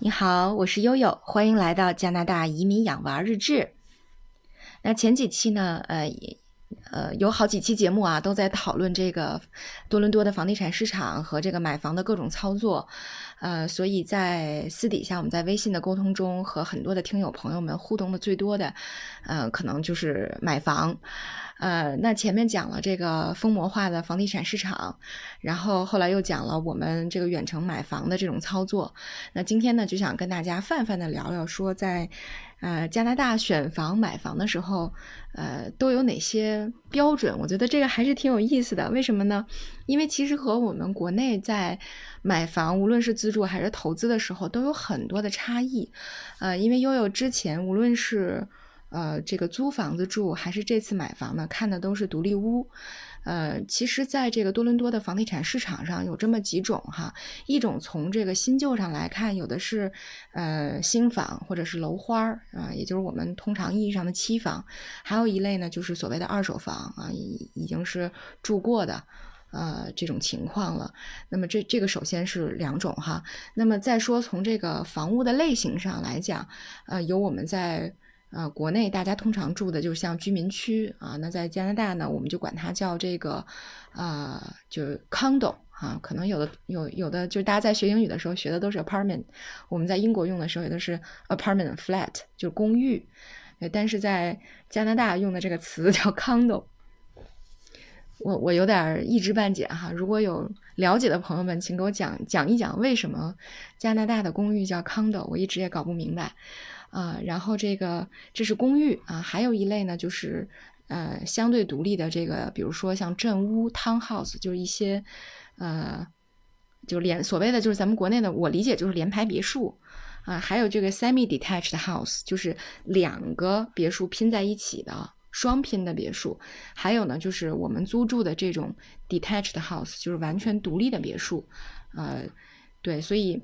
你好，我是悠悠，欢迎来到加拿大移民养娃日志。那前几期呢，呃，呃，有好几期节目啊，都在讨论这个 多伦多的房地产市场和这个买房的各种操作。呃，所以在私底下，我们在微信的沟通中，和很多的听友朋友们互动的最多的，呃，可能就是买房。呃，那前面讲了这个疯魔化的房地产市场，然后后来又讲了我们这个远程买房的这种操作。那今天呢，就想跟大家泛泛的聊聊，说在呃加拿大选房买房的时候，呃都有哪些标准？我觉得这个还是挺有意思的。为什么呢？因为其实和我们国内在买房，无论是自住还是投资的时候，都有很多的差异。呃，因为悠悠之前无论是呃，这个租房子住还是这次买房呢？看的都是独立屋。呃，其实，在这个多伦多的房地产市场上有这么几种哈，一种从这个新旧上来看，有的是呃新房或者是楼花儿啊，也就是我们通常意义上的期房；还有一类呢，就是所谓的二手房啊，已已经是住过的呃这种情况了。那么这这个首先是两种哈。那么再说从这个房屋的类型上来讲，呃，有我们在。啊，国内大家通常住的就像居民区啊，那在加拿大呢，我们就管它叫这个，啊，就是 condo 啊，可能有的有有的就是大家在学英语的时候学的都是 apartment，我们在英国用的时候也都是 apartment flat，就是公寓，但是在加拿大用的这个词 叫 condo，我我有点一知半解哈，如果有了解的朋友们，请给我讲讲一讲为什么加拿大的公寓叫 condo，我一直也搞不明白。啊，然后这个这是公寓啊，还有一类呢，就是呃相对独立的这个，比如说像镇屋 （townhouse），就是一些呃就连所谓的就是咱们国内的，我理解就是联排别墅啊，还有这个 semi-detached house，就是两个别墅拼在一起的双拼的别墅，还有呢就是我们租住的这种 detached house，就是完全独立的别墅，呃，对，所以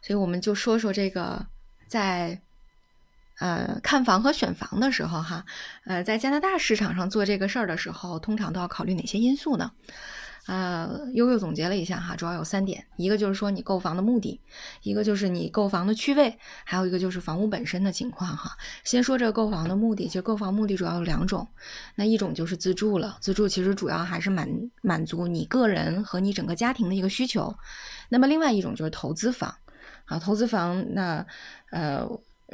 所以我们就说说这个。在，呃，看房和选房的时候，哈，呃，在加拿大市场上做这个事儿的时候，通常都要考虑哪些因素呢？呃，悠悠总结了一下哈，主要有三点，一个就是说你购房的目的，一个就是你购房的区位，还有一个就是房屋本身的情况哈。先说这个购房的目的，其实购房目的主要有两种，那一种就是自住了，自住其实主要还是满满足你个人和你整个家庭的一个需求，那么另外一种就是投资房。啊，投资房那，呃，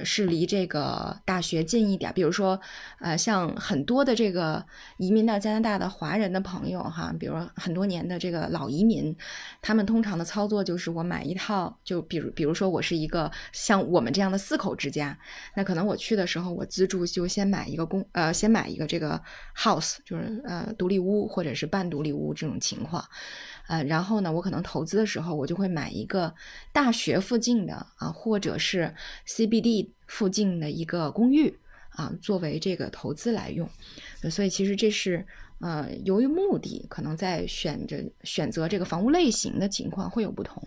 是离这个大学近一点。比如说，呃，像很多的这个移民到加拿大的华人的朋友哈，比如很多年的这个老移民，他们通常的操作就是我买一套，就比如比如说我是一个像我们这样的四口之家，那可能我去的时候我资助就先买一个公，呃，先买一个这个 house，就是呃独立屋或者是半独立屋这种情况。呃，然后呢，我可能投资的时候，我就会买一个大学附近的啊，或者是 CBD 附近的一个公寓啊，作为这个投资来用。所以其实这是呃，由于目的，可能在选择选择这个房屋类型的情况会有不同。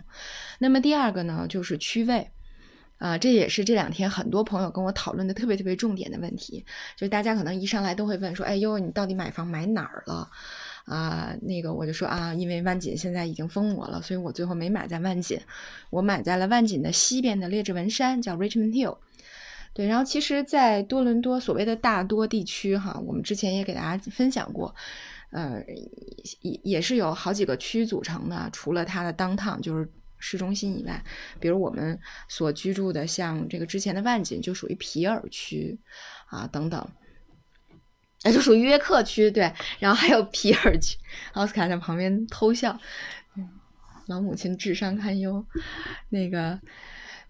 那么第二个呢，就是区位啊，这也是这两天很多朋友跟我讨论的特别特别重点的问题，就是大家可能一上来都会问说，哎呦，你到底买房买哪儿了？啊，那个我就说啊，因为万锦现在已经封我了，所以我最后没买在万锦，我买在了万锦的西边的列治文山，叫 Richmond Hill。对，然后其实，在多伦多所谓的大多地区哈，我们之前也给大家分享过，呃，也也是有好几个区组成的，除了它的 downtown 就是市中心以外，比如我们所居住的像这个之前的万锦就属于皮尔区啊等等。那就属于约克区，对，然后还有皮尔区，奥斯卡在旁边偷笑，老母亲智商堪忧。那个，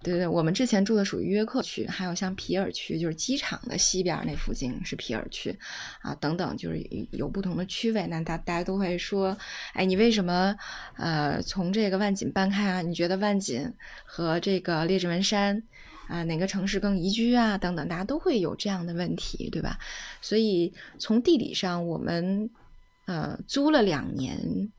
对对，我们之前住的属于约克区，还有像皮尔区，就是机场的西边那附近是皮尔区，啊，等等，就是有不同的区位。那大大家都会说，哎，你为什么呃从这个万锦搬开啊？你觉得万锦和这个列治文山？啊，哪个城市更宜居啊？等等，大家都会有这样的问题，对吧？所以从地理上，我们呃租了两年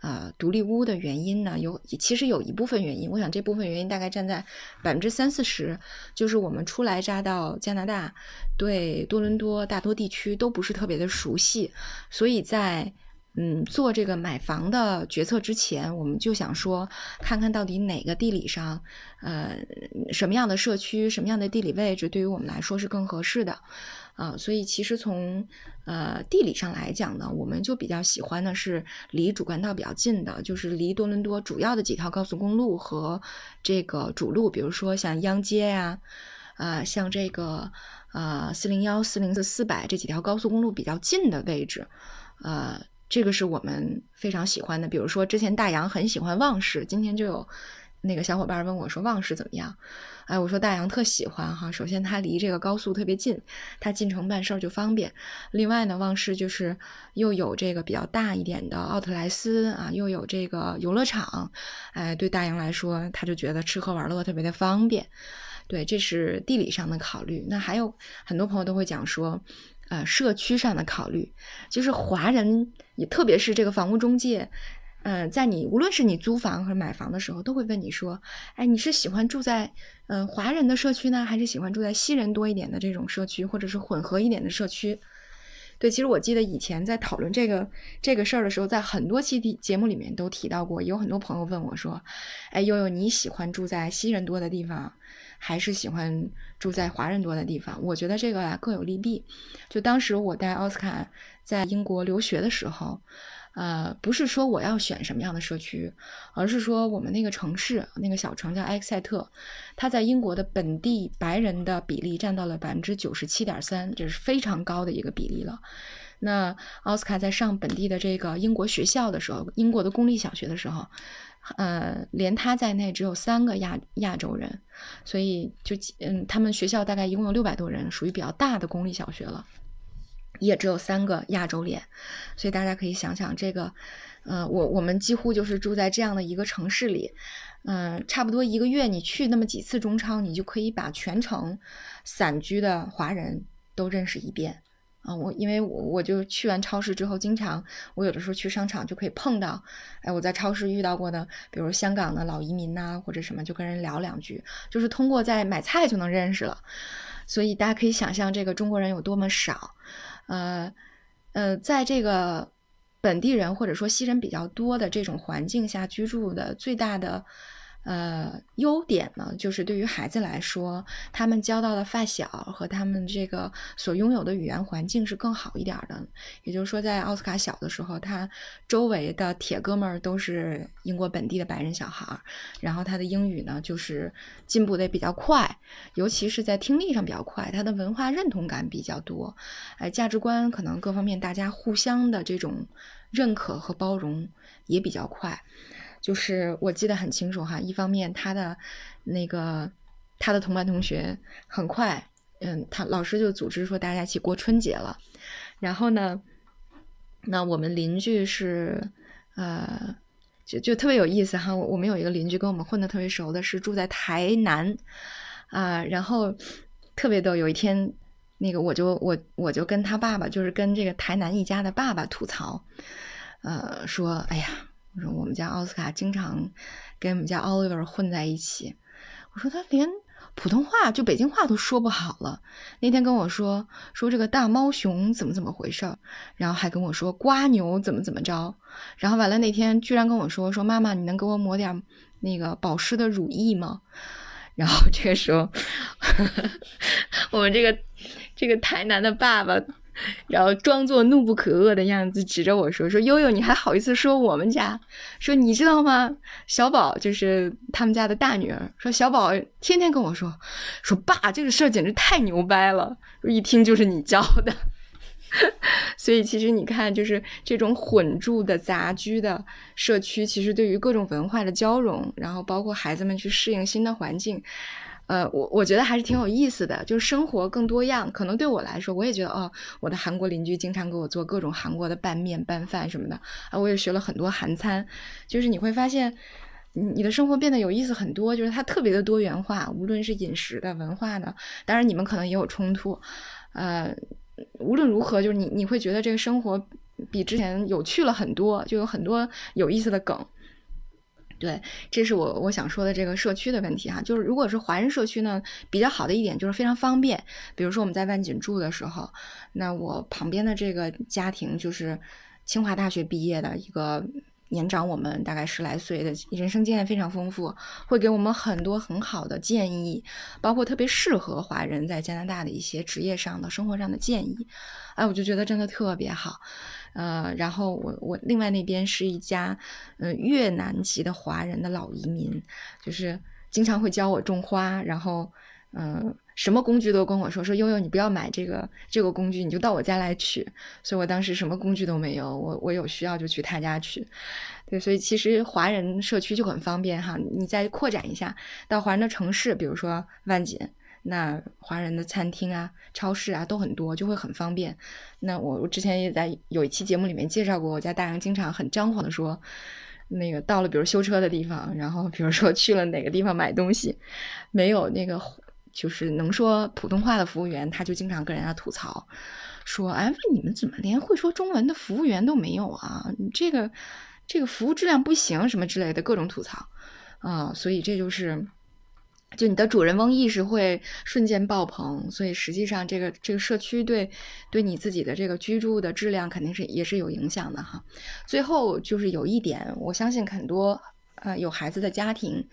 啊独立屋的原因呢，有其实有一部分原因，我想这部分原因大概占在百分之三四十，就是我们初来乍到加拿大，对多伦多大多地区都不是特别的熟悉，所以在嗯，做这个买房的决策之前，我们就想说，看看到底哪个地理上，呃，什么样的社区，什么样的地理位置，对于我们来说是更合适的，啊，所以其实从呃地理上来讲呢，我们就比较喜欢的是离主干道比较近的，就是离多伦多主要的几条高速公路和这个主路，比如说像央街呀，啊，像这个呃四零幺、四零四、四百这几条高速公路比较近的位置，呃。这个是我们非常喜欢的，比如说之前大洋很喜欢旺市，今天就有那个小伙伴问我说旺市怎么样？哎，我说大洋特喜欢哈，首先它离这个高速特别近，它进城办事儿就方便。另外呢，旺市就是又有这个比较大一点的奥特莱斯啊，又有这个游乐场，哎，对大洋来说，他就觉得吃喝玩乐特别的方便。对，这是地理上的考虑。那还有很多朋友都会讲说。呃，社区上的考虑，就是华人，也特别是这个房屋中介，嗯，在你无论是你租房和买房的时候，都会问你说，哎，你是喜欢住在嗯华人的社区呢，还是喜欢住在西人多一点的这种社区，或者是混合一点的社区？对，其实我记得以前在讨论这个这个事儿的时候，在很多期节目里面都提到过，有很多朋友问我说，哎，悠悠你喜欢住在西人多的地方？还是喜欢住在华人多的地方，我觉得这个啊各有利弊。就当时我带奥斯卡在英国留学的时候，呃，不是说我要选什么样的社区，而是说我们那个城市那个小城叫埃克塞特，它在英国的本地白人的比例占到了百分之九十七点三，这是非常高的一个比例了。那奥斯卡在上本地的这个英国学校的时候，英国的公立小学的时候。呃，连他在内只有三个亚亚洲人，所以就嗯，他们学校大概一共有六百多人，属于比较大的公立小学了，也只有三个亚洲脸，所以大家可以想想这个，呃，我我们几乎就是住在这样的一个城市里，嗯，差不多一个月你去那么几次中超，你就可以把全城散居的华人都认识一遍。啊，我因为我我就去完超市之后，经常我有的时候去商场就可以碰到，哎，我在超市遇到过的，比如香港的老移民呐，或者什么，就跟人聊两句，就是通过在买菜就能认识了。所以大家可以想象这个中国人有多么少，呃呃，在这个本地人或者说西人比较多的这种环境下居住的最大的。呃，优点呢，就是对于孩子来说，他们交到的发小和他们这个所拥有的语言环境是更好一点的。也就是说，在奥斯卡小的时候，他周围的铁哥们儿都是英国本地的白人小孩儿，然后他的英语呢，就是进步的比较快，尤其是在听力上比较快，他的文化认同感比较多，哎，价值观可能各方面大家互相的这种认可和包容也比较快。就是我记得很清楚哈，一方面他的那个他的同班同学很快，嗯，他老师就组织说大家一起过春节了。然后呢，那我们邻居是呃，就就特别有意思哈。我们有一个邻居跟我们混的特别熟的，是住在台南啊。然后特别逗，有一天那个我就我我就跟他爸爸，就是跟这个台南一家的爸爸吐槽，呃，说哎呀。我说我们家奥斯卡经常跟我们家 Oliver 混在一起。我说他连普通话就北京话都说不好了。那天跟我说说这个大猫熊怎么怎么回事儿，然后还跟我说瓜牛怎么怎么着。然后完了那天居然跟我说说妈妈你能给我抹点那个保湿的乳液吗？然后这个时候 我们这个这个台南的爸爸。然后装作怒不可遏的样子，指着我说：“说悠悠，你还好意思说我们家？说你知道吗？小宝就是他们家的大女儿。说小宝天天跟我说，说爸这个事儿简直太牛掰了，一听就是你教的。所以其实你看，就是这种混住的杂居的社区，其实对于各种文化的交融，然后包括孩子们去适应新的环境。”呃，我我觉得还是挺有意思的，就是生活更多样。可能对我来说，我也觉得哦，我的韩国邻居经常给我做各种韩国的拌面、拌饭什么的啊，我也学了很多韩餐。就是你会发现，你的生活变得有意思很多，就是它特别的多元化，无论是饮食的、文化的。当然，你们可能也有冲突。呃，无论如何，就是你你会觉得这个生活比之前有趣了很多，就有很多有意思的梗。对，这是我我想说的这个社区的问题哈，就是如果是华人社区呢，比较好的一点就是非常方便。比如说我们在万锦住的时候，那我旁边的这个家庭就是清华大学毕业的一个。年长我们大概十来岁的人生经验非常丰富，会给我们很多很好的建议，包括特别适合华人在加拿大的一些职业上的生活上的建议。哎，我就觉得真的特别好。呃，然后我我另外那边是一家嗯越南籍的华人的老移民，就是经常会教我种花，然后嗯。什么工具都跟我说说悠悠，你不要买这个这个工具，你就到我家来取。所以我当时什么工具都没有，我我有需要就去他家取。对，所以其实华人社区就很方便哈。你再扩展一下到华人的城市，比如说万锦，那华人的餐厅啊、超市啊都很多，就会很方便。那我我之前也在有一期节目里面介绍过，我家大人经常很张狂的说，那个到了比如修车的地方，然后比如说去了哪个地方买东西，没有那个。就是能说普通话的服务员，他就经常跟人家吐槽，说：“哎，你们怎么连会说中文的服务员都没有啊？这个这个服务质量不行，什么之类的各种吐槽啊！所以这就是，就你的主人翁意识会瞬间爆棚。所以实际上，这个这个社区对对你自己的这个居住的质量肯定是也是有影响的哈。最后就是有一点，我相信很多呃有孩子的家庭。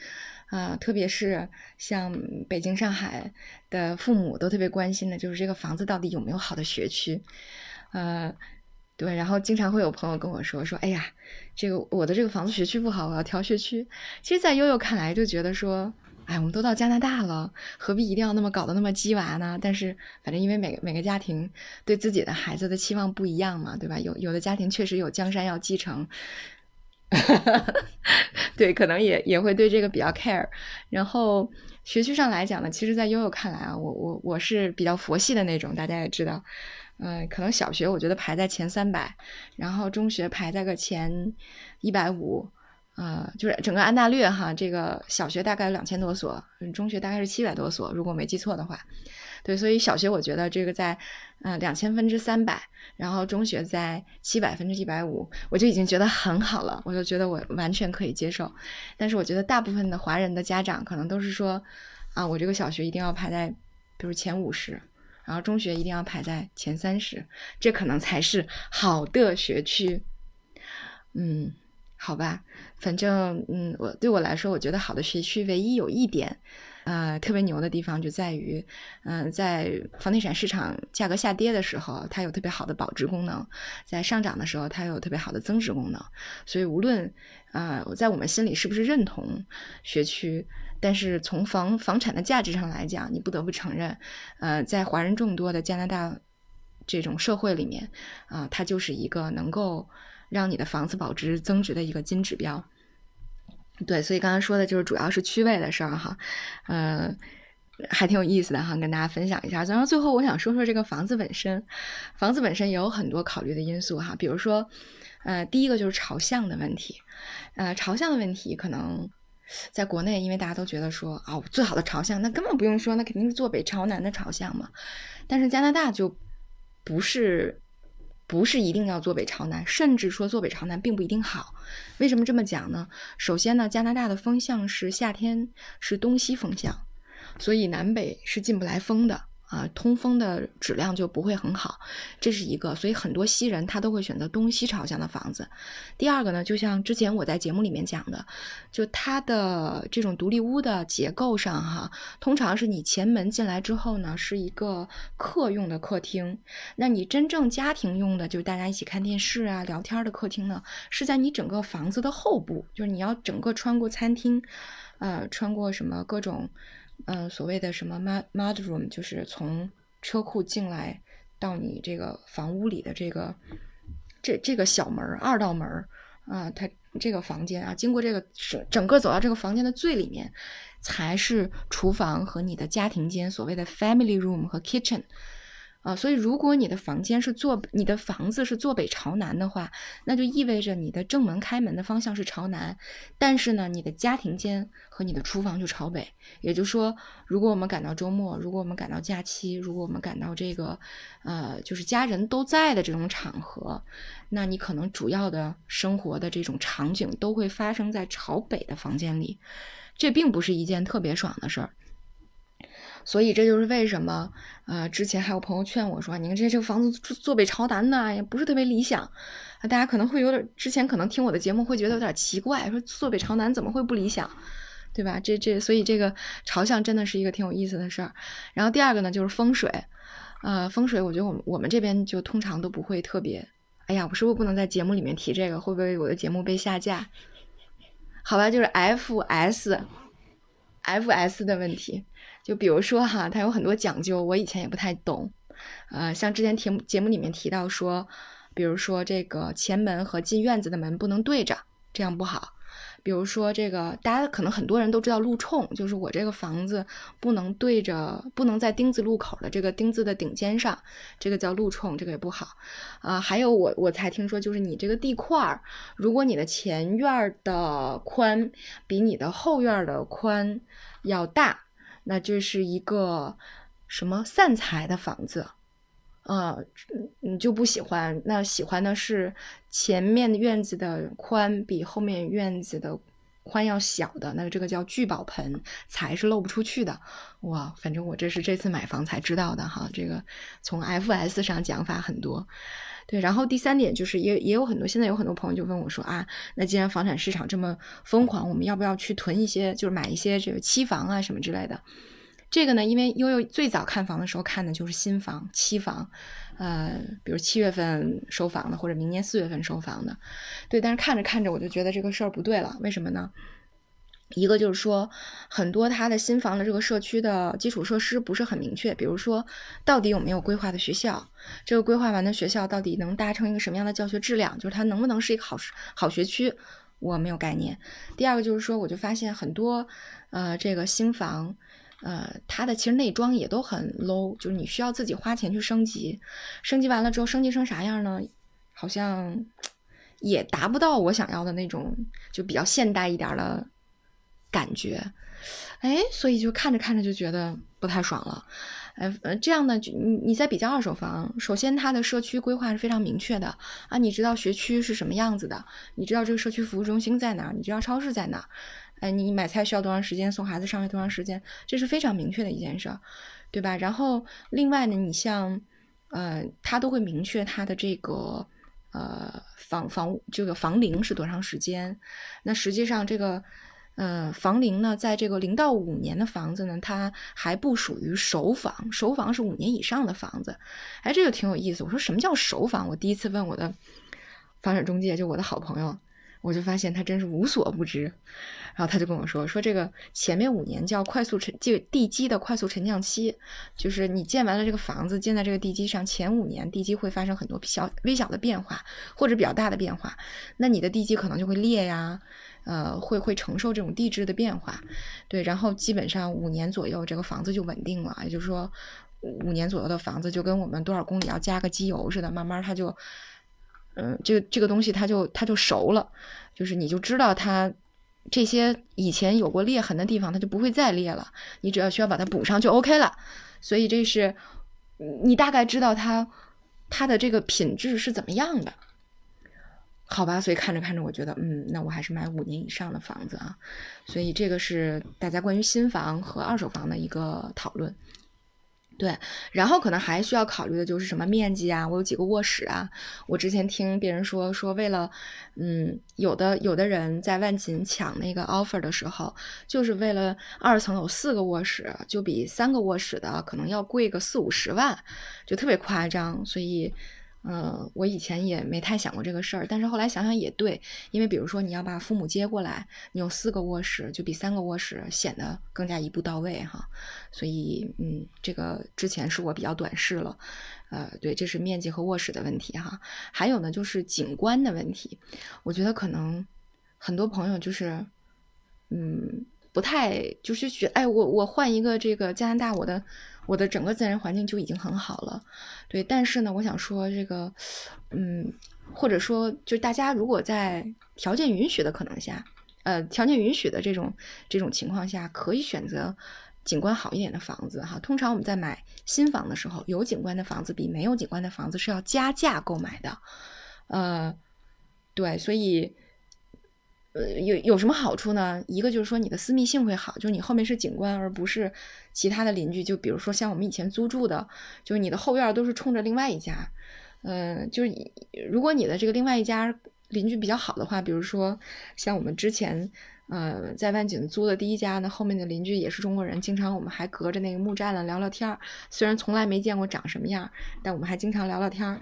啊，特别是像北京、上海的父母都特别关心的，就是这个房子到底有没有好的学区。呃，对，然后经常会有朋友跟我说说，哎呀，这个我的这个房子学区不好，我要调学区。其实，在悠悠看来，就觉得说，哎，我们都到加拿大了，何必一定要那么搞得那么鸡娃呢？但是，反正因为每个每个家庭对自己的孩子的期望不一样嘛，对吧？有有的家庭确实有江山要继承。对，可能也也会对这个比较 care。然后学区上来讲呢，其实，在悠悠看来啊，我我我是比较佛系的那种，大家也知道。嗯，可能小学我觉得排在前三百，然后中学排在个前一百五。啊，就是整个安大略哈，这个小学大概有两千多所，中学大概是七百多所，如果没记错的话。对，所以小学我觉得这个在，呃，两千分之三百，然后中学在七百分之一百五，我就已经觉得很好了，我就觉得我完全可以接受。但是我觉得大部分的华人的家长可能都是说，啊，我这个小学一定要排在，比如前五十，然后中学一定要排在前三十，这可能才是好的学区。嗯，好吧，反正嗯，我对我来说，我觉得好的学区唯一有一点。呃，特别牛的地方就在于，嗯，在房地产市场价格下跌的时候，它有特别好的保值功能；在上涨的时候，它有特别好的增值功能。所以，无论啊，在我们心里是不是认同学区，但是从房房产的价值上来讲，你不得不承认，呃，在华人众多的加拿大这种社会里面，啊，它就是一个能够让你的房子保值增值的一个金指标。对，所以刚才说的就是主要是区位的事儿哈，嗯，还挺有意思的哈，跟大家分享一下。然后最后我想说说这个房子本身，房子本身也有很多考虑的因素哈，比如说，呃，第一个就是朝向的问题，呃，朝向的问题可能在国内，因为大家都觉得说，哦，最好的朝向那根本不用说，那肯定是坐北朝南的朝向嘛，但是加拿大就不是。不是一定要坐北朝南，甚至说坐北朝南并不一定好。为什么这么讲呢？首先呢，加拿大的风向是夏天是东西风向，所以南北是进不来风的。啊，通风的质量就不会很好，这是一个，所以很多西人他都会选择东西朝向的房子。第二个呢，就像之前我在节目里面讲的，就它的这种独立屋的结构上，哈，通常是你前门进来之后呢，是一个客用的客厅，那你真正家庭用的，就是大家一起看电视啊、聊天的客厅呢，是在你整个房子的后部，就是你要整个穿过餐厅，呃，穿过什么各种。嗯，所谓的什么 mud mud room，就是从车库进来到你这个房屋里的这个这这个小门二道门啊，它这个房间啊，经过这个整整个走到这个房间的最里面，才是厨房和你的家庭间，所谓的 family room 和 kitchen。啊，所以如果你的房间是坐，你的房子是坐北朝南的话，那就意味着你的正门开门的方向是朝南，但是呢，你的家庭间和你的厨房就朝北。也就是说，如果我们赶到周末，如果我们赶到假期，如果我们赶到这个，呃，就是家人都在的这种场合，那你可能主要的生活的这种场景都会发生在朝北的房间里，这并不是一件特别爽的事儿。所以这就是为什么，呃，之前还有朋友劝我说：“你看这这个房子坐坐北朝南的也不是特别理想。”大家可能会有点，之前可能听我的节目会觉得有点奇怪，说坐北朝南怎么会不理想，对吧？这这，所以这个朝向真的是一个挺有意思的事儿。然后第二个呢，就是风水，呃，风水，我觉得我们我们这边就通常都不会特别。哎呀，我是不是不能在节目里面提这个？会不会我的节目被下架？好吧，就是 F S F S 的问题。就比如说哈，它有很多讲究，我以前也不太懂。呃，像之前节目节目里面提到说，比如说这个前门和进院子的门不能对着，这样不好。比如说这个，大家可能很多人都知道路冲，就是我这个房子不能对着，不能在丁字路口的这个丁字的顶尖上，这个叫路冲，这个也不好。啊，还有我我才听说，就是你这个地块儿，如果你的前院的宽比你的后院的宽要大，那这是一个什么散财的房子，呃，你就不喜欢。那喜欢的是。前面院子的宽比后面院子的宽要小的，那这个叫聚宝盆，财是漏不出去的。哇，反正我这是这次买房才知道的哈。这个从 FS 上讲法很多。对，然后第三点就是也也有很多，现在有很多朋友就问我说啊，那既然房产市场这么疯狂，我们要不要去囤一些，就是买一些这个期房啊什么之类的？这个呢，因为悠悠最早看房的时候看的就是新房、期房。呃，比如七月份收房的，或者明年四月份收房的，对。但是看着看着，我就觉得这个事儿不对了。为什么呢？一个就是说，很多他的新房的这个社区的基础设施不是很明确。比如说，到底有没有规划的学校？这个规划完的学校到底能达成一个什么样的教学质量？就是它能不能是一个好好学区？我没有概念。第二个就是说，我就发现很多呃，这个新房。呃，它的其实内装也都很 low，就是你需要自己花钱去升级，升级完了之后，升级成啥样呢？好像也达不到我想要的那种，就比较现代一点的感觉。哎，所以就看着看着就觉得不太爽了。呃，这样呢，你你在比较二手房，首先它的社区规划是非常明确的啊，你知道学区是什么样子的，你知道这个社区服务中心在哪，你知道超市在哪。哎，你买菜需要多长时间？送孩子上学多长时间？这是非常明确的一件事儿，对吧？然后另外呢，你像，呃，他都会明确他的这个，呃，房房这个房龄是多长时间。那实际上这个，呃，房龄呢，在这个零到五年的房子呢，它还不属于熟房，熟房是五年以上的房子。哎，这个挺有意思。我说什么叫熟房？我第一次问我的房产中介，就我的好朋友，我就发现他真是无所不知。然后他就跟我说：“说这个前面五年叫快速沉，就地基的快速沉降期，就是你建完了这个房子，建在这个地基上，前五年地基会发生很多小微小的变化，或者比较大的变化，那你的地基可能就会裂呀，呃，会会承受这种地质的变化，对，然后基本上五年左右这个房子就稳定了，也就是说，五年左右的房子就跟我们多少公里要加个机油似的，慢慢它就，嗯，这个这个东西它就它就熟了，就是你就知道它。”这些以前有过裂痕的地方，它就不会再裂了。你只要需要把它补上就 OK 了。所以这是你大概知道它它的这个品质是怎么样的，好吧？所以看着看着，我觉得，嗯，那我还是买五年以上的房子啊。所以这个是大家关于新房和二手房的一个讨论。对，然后可能还需要考虑的就是什么面积啊，我有几个卧室啊。我之前听别人说，说为了，嗯，有的有的人在万锦抢那个 offer 的时候，就是为了二层有四个卧室，就比三个卧室的可能要贵个四五十万，就特别夸张，所以。嗯，我以前也没太想过这个事儿，但是后来想想也对，因为比如说你要把父母接过来，你有四个卧室，就比三个卧室显得更加一步到位哈。所以，嗯，这个之前是我比较短视了，呃，对，这是面积和卧室的问题哈。还有呢，就是景观的问题，我觉得可能很多朋友就是，嗯，不太就是觉，哎，我我换一个这个加拿大，我的。我的整个自然环境就已经很好了，对。但是呢，我想说这个，嗯，或者说，就大家如果在条件允许的可能下，呃，条件允许的这种这种情况下，可以选择景观好一点的房子哈。通常我们在买新房的时候，有景观的房子比没有景观的房子是要加价购买的，呃，对，所以。有有什么好处呢？一个就是说你的私密性会好，就是你后面是景观，而不是其他的邻居。就比如说像我们以前租住的，就是你的后院都是冲着另外一家。嗯，就是如果你的这个另外一家邻居比较好的话，比如说像我们之前。呃，在万锦租的第一家呢，后面的邻居也是中国人，经常我们还隔着那个木栅栏聊聊天儿。虽然从来没见过长什么样，但我们还经常聊聊天儿。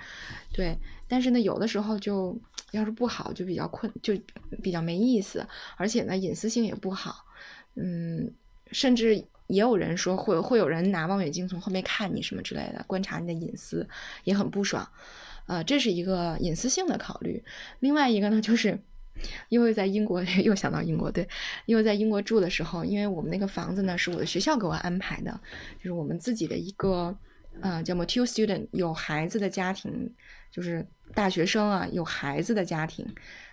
对，但是呢，有的时候就要是不好，就比较困，就比较没意思，而且呢，隐私性也不好。嗯，甚至也有人说会会有人拿望远镜从后面看你什么之类的，观察你的隐私，也很不爽。呃，这是一个隐私性的考虑。另外一个呢，就是。因为在英国 又想到英国，对，因为在英国住的时候，因为我们那个房子呢是我的学校给我安排的，就是我们自己的一个，呃，叫 mature student，有孩子的家庭，就是大学生啊，有孩子的家庭，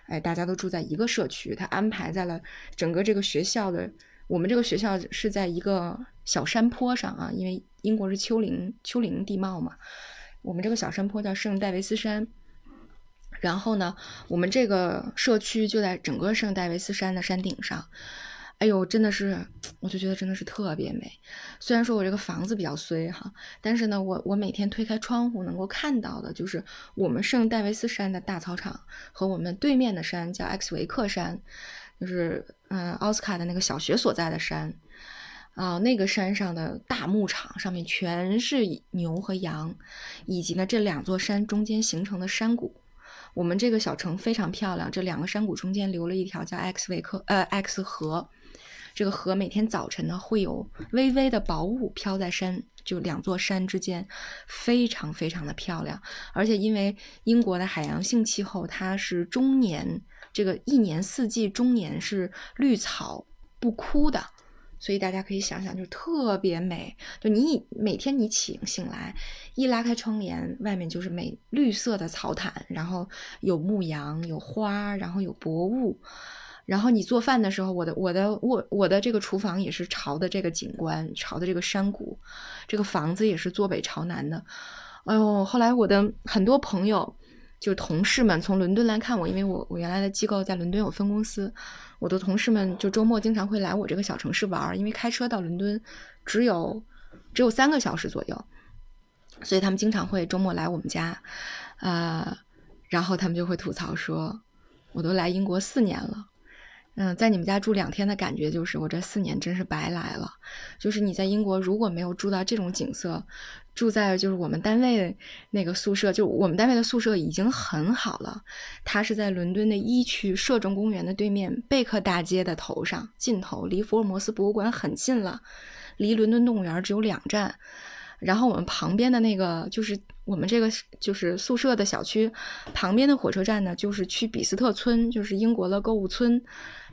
哎，大家都住在一个社区，他安排在了整个这个学校的，我们这个学校是在一个小山坡上啊，因为英国是丘陵丘陵地貌嘛，我们这个小山坡叫圣戴维斯山。然后呢，我们这个社区就在整个圣戴维斯山的山顶上，哎呦，真的是，我就觉得真的是特别美。虽然说我这个房子比较衰哈，但是呢，我我每天推开窗户能够看到的就是我们圣戴维斯山的大操场和我们对面的山叫埃克维克山，就是嗯奥斯卡的那个小学所在的山啊，那个山上的大牧场上面全是牛和羊，以及呢这两座山中间形成的山谷。我们这个小城非常漂亮，这两个山谷中间留了一条叫 X 维克呃 X 河，这个河每天早晨呢会有微微的薄雾飘在山，就两座山之间，非常非常的漂亮。而且因为英国的海洋性气候，它是终年这个一年四季终年是绿草不枯的。所以大家可以想想，就特别美。就你每天你醒醒来，一拉开窗帘，外面就是美绿色的草毯，然后有牧羊，有花，然后有薄雾。然后你做饭的时候，我的我的卧我的这个厨房也是朝的这个景观，朝的这个山谷。这个房子也是坐北朝南的。哎呦，后来我的很多朋友，就同事们从伦敦来看我，因为我我原来的机构在伦敦有分公司。我的同事们就周末经常会来我这个小城市玩，因为开车到伦敦只有只有三个小时左右，所以他们经常会周末来我们家，呃，然后他们就会吐槽说，我都来英国四年了。嗯，在你们家住两天的感觉就是我这四年真是白来了。就是你在英国如果没有住到这种景色，住在就是我们单位那个宿舍，就我们单位的宿舍已经很好了。它是在伦敦的一区摄政公园的对面，贝克大街的头上尽头，离福尔摩斯博物馆很近了，离伦敦动物园只有两站。然后我们旁边的那个就是我们这个就是宿舍的小区旁边的火车站呢，就是去比斯特村，就是英国的购物村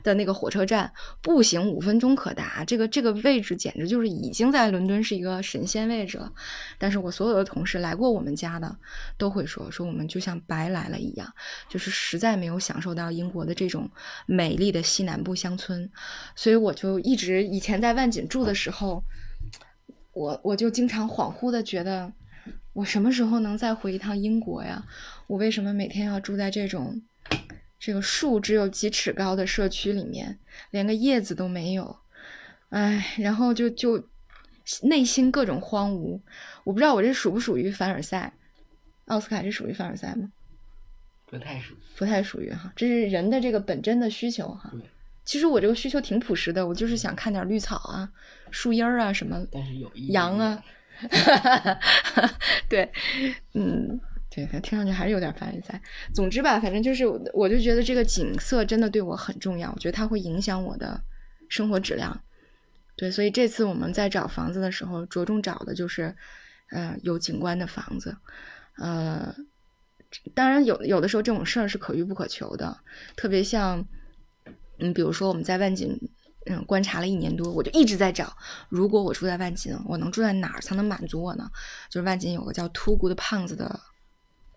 的那个火车站，步行五分钟可达。这个这个位置简直就是已经在伦敦是一个神仙位置了。但是我所有的同事来过我们家的，都会说说我们就像白来了一样，就是实在没有享受到英国的这种美丽的西南部乡村。所以我就一直以前在万锦住的时候。我我就经常恍惚的觉得，我什么时候能再回一趟英国呀？我为什么每天要住在这种这个树只有几尺高的社区里面，连个叶子都没有？哎，然后就就内心各种荒芜。我不知道我这属不属于凡尔赛？奥斯卡这属于凡尔赛吗？不太属，不太属于哈。这是人的这个本真的需求哈。其实我这个需求挺朴实的，我就是想看点绿草啊、树荫儿啊什么，但是有羊啊，对，嗯，对，听上去还是有点凡尔赛。总之吧，反正就是，我就觉得这个景色真的对我很重要，我觉得它会影响我的生活质量。对，所以这次我们在找房子的时候，着重找的就是，呃，有景观的房子。呃，当然有有的时候这种事儿是可遇不可求的，特别像。嗯比如说，我们在万锦，嗯，观察了一年多，我就一直在找，如果我住在万锦，我能住在哪儿才能满足我呢？就是万锦有个叫 Too Good 胖子的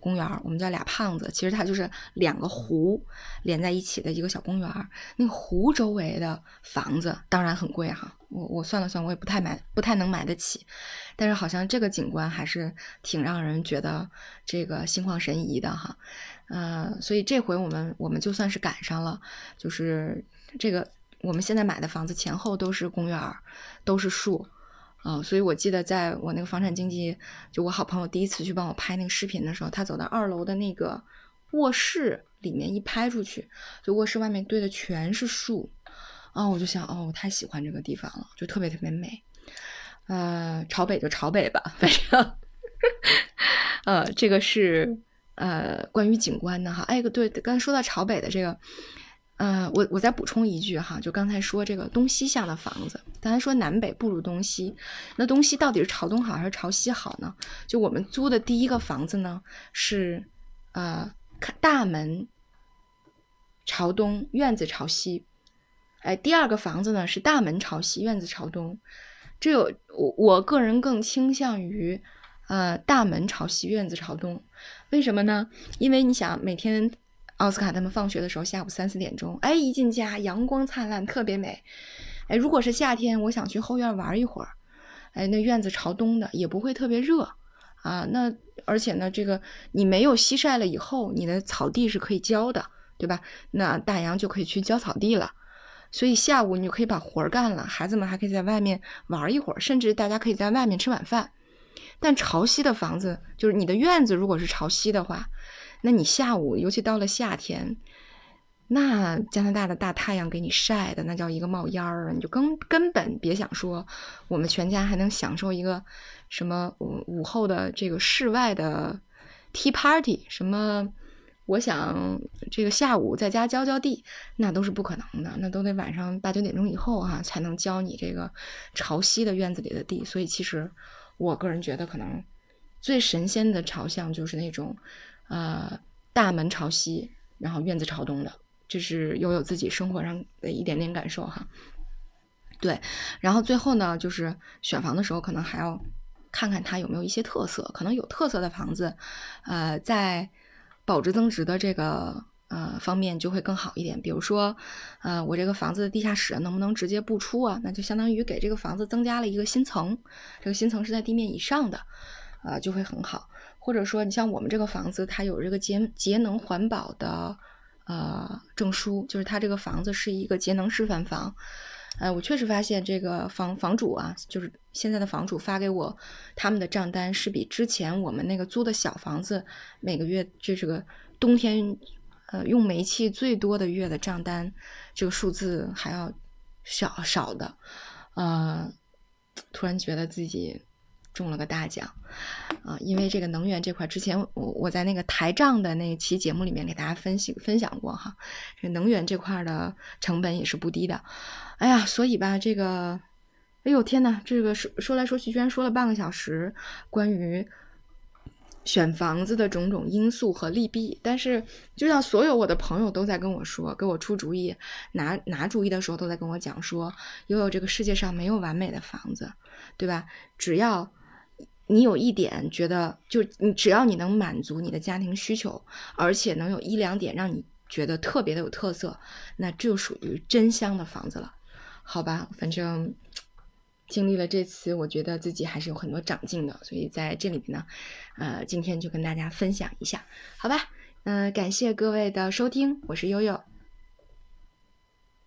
公园，我们叫俩胖子，其实它就是两个湖连在一起的一个小公园。那个湖周围的房子当然很贵哈，我我算了算，我也不太买，不太能买得起。但是好像这个景观还是挺让人觉得这个心旷神怡的哈。呃，所以这回我们我们就算是赶上了，就是这个我们现在买的房子前后都是公园，都是树。啊，所以我记得在我那个房产经纪，就我好朋友第一次去帮我拍那个视频的时候，他走到二楼的那个卧室里面一拍出去，就卧室外面堆的全是树，啊，我就想，哦，我太喜欢这个地方了，就特别特别美。呃，朝北就朝北吧，反正，呃，这个是呃关于景观的哈。哎，对，刚才说到朝北的这个。呃，我我再补充一句哈，就刚才说这个东西向的房子，刚才说南北不如东西，那东西到底是朝东好还是朝西好呢？就我们租的第一个房子呢，是呃大门朝东，院子朝西，哎，第二个房子呢是大门朝西，院子朝东，这有我我个人更倾向于呃大门朝西，院子朝东，为什么呢？因为你想每天。奥斯卡他们放学的时候，下午三四点钟，哎，一进家阳光灿烂，特别美。哎，如果是夏天，我想去后院玩一会儿，哎，那院子朝东的也不会特别热啊。那而且呢，这个你没有西晒了以后，你的草地是可以浇的，对吧？那大洋就可以去浇草地了。所以下午你就可以把活儿干了，孩子们还可以在外面玩一会儿，甚至大家可以在外面吃晚饭。但朝西的房子，就是你的院子如果是朝西的话。那你下午，尤其到了夏天，那加拿大的大太阳给你晒的，那叫一个冒烟儿啊！你就根根本别想说，我们全家还能享受一个什么午午后的这个室外的 tea party，什么，我想这个下午在家浇浇地，那都是不可能的，那都得晚上八九点钟以后哈才能浇你这个朝西的院子里的地。所以其实我个人觉得，可能最神仙的朝向就是那种。呃，大门朝西，然后院子朝东的，这是悠悠自己生活上的一点点感受哈。对，然后最后呢，就是选房的时候，可能还要看看它有没有一些特色，可能有特色的房子，呃，在保值增值的这个呃方面就会更好一点。比如说，呃，我这个房子的地下室能不能直接不出啊？那就相当于给这个房子增加了一个新层，这个新层是在地面以上的，呃，就会很好。或者说，你像我们这个房子，它有这个节节能环保的呃证书，就是它这个房子是一个节能示范房。呃，我确实发现这个房房主啊，就是现在的房主发给我他们的账单是比之前我们那个租的小房子每个月这是个冬天呃用煤气最多的月的账单这个数字还要少少的。呃，突然觉得自己。中了个大奖，啊，因为这个能源这块，之前我我在那个台账的那期节目里面给大家分析分享过哈，这能源这块的成本也是不低的，哎呀，所以吧，这个，哎呦天呐，这个说说来说去居然说了半个小时，关于选房子的种种因素和利弊，但是就像所有我的朋友都在跟我说，给我出主意，拿拿主意的时候都在跟我讲说，悠悠这个世界上没有完美的房子，对吧？只要你有一点觉得，就你只要你能满足你的家庭需求，而且能有一两点让你觉得特别的有特色，那就属于真香的房子了，好吧？反正经历了这次，我觉得自己还是有很多长进的，所以在这里边呢，呃，今天就跟大家分享一下，好吧？嗯，感谢各位的收听，我是悠悠。